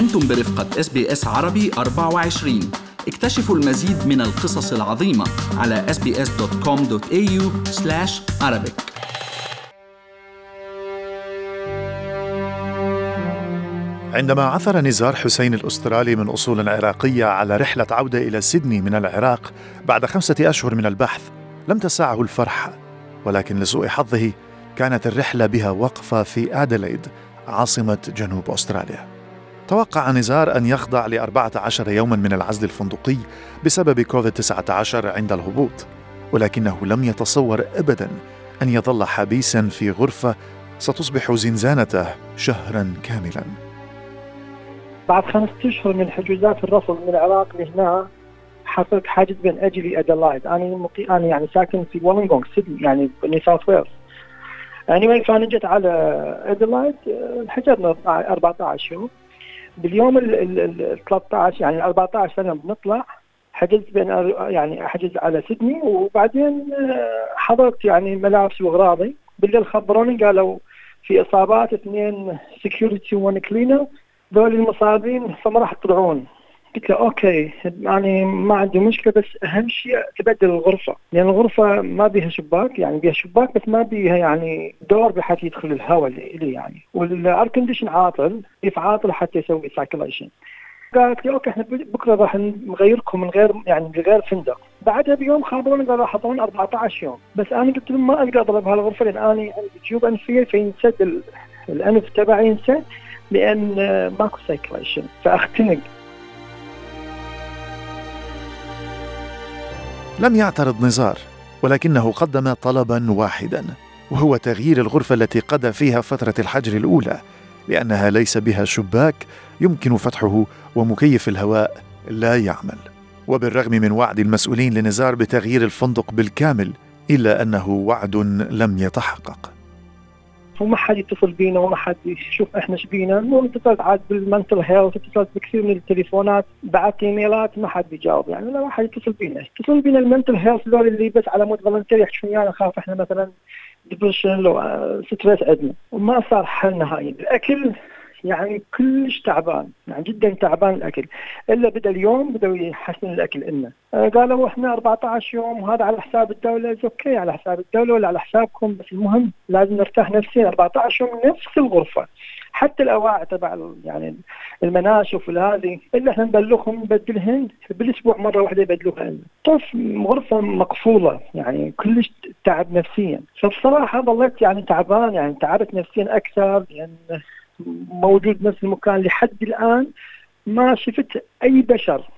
أنتم برفقة إس بي إس عربي 24 اكتشفوا المزيد من القصص العظيمة على sbs.com.au arabic. عندما عثر نزار حسين الأسترالي من أصول عراقية على رحلة عودة إلى سيدني من العراق بعد خمسة أشهر من البحث لم تسعه الفرحة ولكن لسوء حظه كانت الرحلة بها وقفة في أديلايد عاصمة جنوب أستراليا. توقع نزار أن يخضع ل 14 يوما من العزل الفندقي بسبب كوفيد-19 عند الهبوط ولكنه لم يتصور أبدا أن يظل حبيسا في غرفة ستصبح زنزانته شهرا كاملا. بعد خمسة أشهر من حجوزات الرفض من العراق لهنا حصلت حاجز بين اجي لأديلايد أنا مقي... أنا يعني ساكن في وولنغونغ سيدني يعني نيو ساوث ويلز يعني فأنا جيت على ادلايد حجزنا 14 يوم. باليوم ال 13 يعني 14 سنه بنطلع حجزت بين يعني احجز على سيدني وبعدين حضرت يعني ملابسي وأغراضي. بالليل خبروني قالوا في إصابات اثنين security و one cleaner ذول المصابين فما راح يطلعون. قلت له okay يعني ما عندي مشكلة بس أهم شيء تبدل الغرفة. لأن الغرفة ما بيها شباك يعني بيها شباك بس ما بيها يعني door بحيث يدخل الهواء اللي يعني. وال air condition عاطل كيف عاطل حتى يسوي circulation قالت لي okay إحنا بكرة راح نغيركم من غير يعني من غير فندق. بعدها بيوم خابروني قالوا يعطون 14 يوم. بس أنا قلت لهم ما أقدر أظل بهالغرفة لأن أنا عندي جيوب أنفية فينسد الأنف تبعي ينسد لأن ماكو circulation فأختنق. لم يعترض نزار ولكنه قدم طلبا واحدا وهو تغيير الغرفة التي قضى فيها فترة الحجر الأولى لأنها ليس بها شباك يمكن فتحه ومكيف الهواء لا يعمل. وبالرغم من وعد المسؤولين لنزار بتغيير الفندق بالكامل إلا أنه وعد لم يتحقق. وما حد يتصل بينا وما حد يشوف إحنا إيش بينا. المهم اتصلت عاد بال mental health اتصلت بكثير من التليفونات بعت إيميلات ما حد بيجاوب. يعني لا حد يتصل بينا. اتصل بينا ال mental health ذول اللي بس على مود volunteer يحكون ويانا خاف إحنا مثلا depression لو stress عندنا وما صار حل نهائي. الأكل يعني كلش تعبان. يعني جدا تعبان الأكل. إلا بدأ اليوم بدأوا يحسنوا الأكل لنا آه قالوا إحنا 14 يوم وهذا على حساب الدولة. okay على حساب الدولة ولا على حسابكم بس المهم لازم نرتاح نفسيا. 14 يوم نفس الغرفة. حتى الأواعي تبع يعني المناشف والهذه اللي إحنا نبلغهم نبدلهن. بالأسبوع مرة واحدة يبدلوها لنا طف غرفة مقفولة يعني كلش تعب نفسيا. فبصراحة ظليت يعني تعبان يعني تعبت نفسيا أكثر لأن يعني موجود نفس المكان لحد الآن ما شفت أي بشر.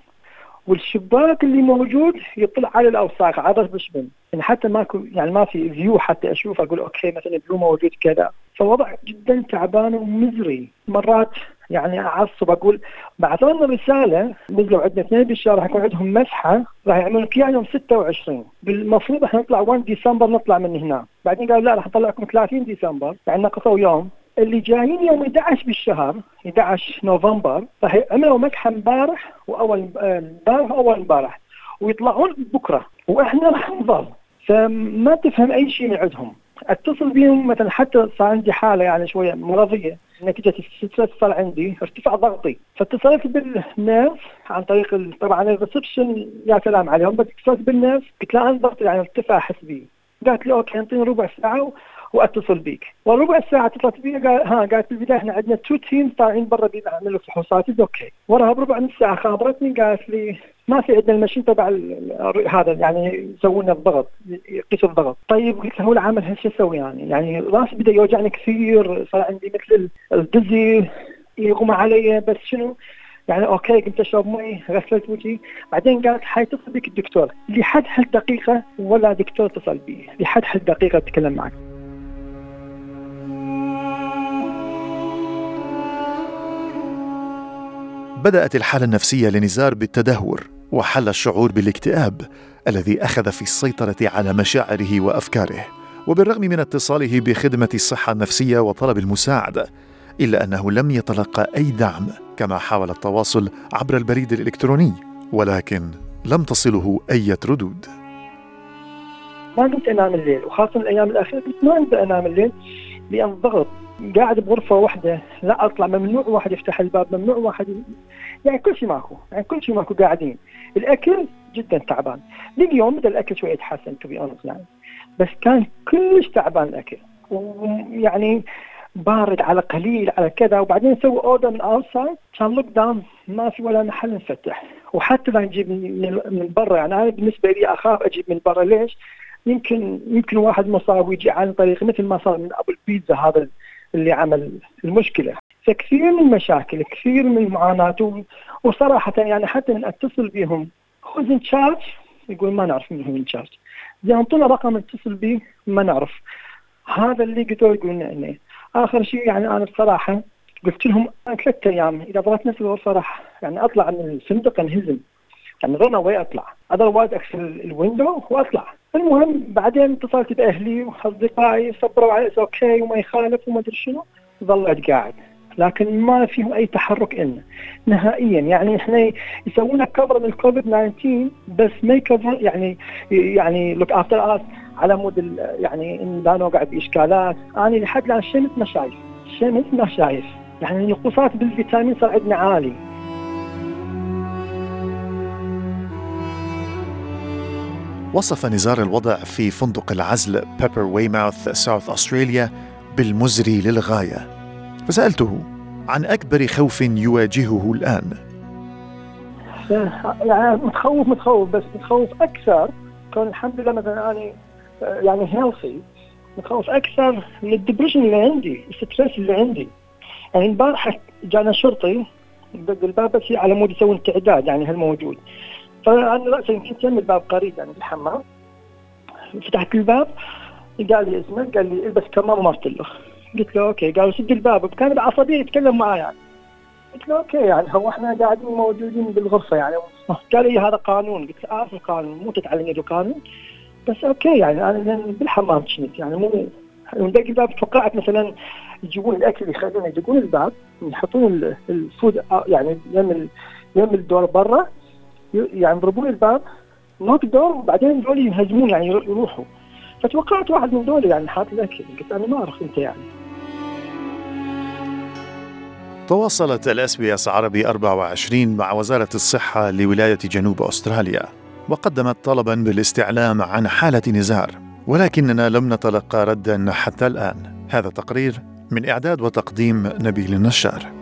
والشباك اللي موجود يطلع على الأوساخ عرف بشبن يعني حتى ماكو يعني ما في فيو حتى أشوف أقول أوكي مثلا الفيو موجود كذا. فوضع جدا تعبان ومزري. مرات يعني أعصب أقول بعثوا لنا رسالة نزلوا عندنا اثنين بالشهر راح يكون عندهم مسحة راح يعملون فيها يوم 26 بالمفروض إحنا نطلع 1 ديسمبر نطلع من هنا. بعدين قالوا لا راح نطلعكم 30 ديسمبر. يعني نقصوا يوم. اللي جايين يوم 11 بالشهر 11 نوفمبر راح عملوا مكحه امبارح واول امبارح وأول امبارح ويطلعون بكرة وإحنا راح نظل. فما تفهم أي شيء من عندهم. أتصل بهم مثلا حتى صار عندي حالة يعني شوية مرضية نتيجة ال stress صار عندي ارتفع ضغطي. فاتصلت بالناس عن طريق طبعا ال reception يا سلام عليهم بس اتصلت بالناس قلت لها أنا ضغطي يعني ارتفع حسبي. قالت لي okay انطيني ربع ساعة وأتصل بيك. وربع ساعة اتصلت بي قال ها قالت في البدايه إحنا عندنا two team طالعين برا بيعملوا فحوصات okay. وراها بربع نص ساعة خابرتني قالت لي ما في عندنا ال machine تبع هذا يعني يسوون الضغط يقيسوا الضغط. طيب قلت له العمل هالشيء أسوي يعني؟ يعني راسي بدا يوجعني كثير صار عندي مثل الدزي يغمى علي بس شنو؟ يعني okay قمت أشرب مي غسلت وجهي. بعدين قالت حيتصل بك الدكتور. لحد هالدقيقة ولا دكتور اتصل بي. لحد هالدقيقة اتكلم معك. بدأت الحالة النفسية لنزار بالتدهور وحل الشعور بالاكتئاب الذي أخذ في السيطرة على مشاعره وأفكاره وبالرغم من اتصاله بخدمة الصحة النفسية وطلب المساعدة إلا أنه لم يتلقى أي دعم كما حاول التواصل عبر البريد الإلكتروني ولكن لم تصله أي ردود. ما قمت انام الليل وخاصة الأيام الأخيرة قلت ما انام الليل لأن ضغط قاعد بغرفة واحدة لا أطلع ممنوع واحد يفتح الباب ممنوع واحد. يعني كل شيء ماكو يعني كل شيء ماكو قاعدين. الأكل جدا تعبان. اليوم بدأ الأكل شوي يتحسن تو يعني. بس كان كلش تعبان الأكل. ويعني بارد على قليل على كذا. وبعدين سووا order من outside كان lockdown ما في ولا محل نفتح. وحتى لا نجيب من برا يعني أنا بالنسبة لي أخاف أجيب من برا. ليش؟ يمكن يمكن واحد مصاب ويجي عن طريق مثل ما صار من أبو البيتزا هذا اللي عمل المشكلة. فكثير من المشاكل كثير من المعاناه وصراحة يعني حتى من أتصل بهم هو in charge يقول ما نعرف من هو in charge انطونا رقم نتصل به ما نعرف. هذا اللي قلت يقول لنا آخر شيء يعني أنا بصراحة قلت لهم ثلاث أيام إذا بغيت نفس الغرفه راح يعني أطلع من الفندق أنهزم. يعني run away أطلع. otherwise اكسر ال window وأطلع. المهم بعدين اتصلت بأهلي وأصدقائي صبروا علي okay وما يخالف وما أدري شنو ظليت قاعد. لكن ما فيهم أي تحرك لنا نهائيا يعني إحنا يسوون cover من الكوفيد 19 بس ما ي cover يعني يعني look after us على مود يعني إن لا نوقع بإشكالات. أنا لحد الآن مثل ما شايف؟ مثل ما شايف؟ يعني النقصات بالفيتامين صار عندنا عالي. وصف نزار الوضع في فندق العزل بيبرز ويماوث ساوث أستراليا بالمزري للغاية. فسألته عن أكبر خوف يواجهه الآن. يعني متخوف متخوف بس متخوف أكثر. كان الحمد لله مثلا أنا يعني healthy متخوف أكثر من ال depression اللي عندي ال stress اللي عندي. يعني البارحة جانا شرطي دق الباب بس على مود يسوون تعداد يعني هل موجود فأنا راسا يمكن كم الباب قريب يعني بالحمام فتحت الباب قال لي اسمك قال لي البس كمام وما له قلت له okay. قال سد الباب. كان بعصبيه يتكلم معي يعني. قلت له okay يعني. هو إحنا قاعدين موجودين بالغرفة يعني. قال لي هذا قانون. قلت له اعرف القانون مو تتعلم القانون بس okay يعني. أنا بالحمام كنت يعني. مو من دق الباب توقعت مثلا يجيبون الأكل يخلون يدقون الباب يحطون ال food يعني يم يم ال door برا. يعني يضربون الباب knock door وبعدين دول ينهزمون يعني يروحوا. فتوقعت واحد من دول يعني حاط الاكل قلت أنا ما أعرف أنت يعني. تواصلت ال SBS عربي 24 مع وزارة الصحة لولاية جنوب أستراليا وقدمت طلبا بالاستعلام عن حالة نزار ولكننا لم نتلقى ردا حتى الآن. هذا تقرير من إعداد وتقديم نبيل النشار.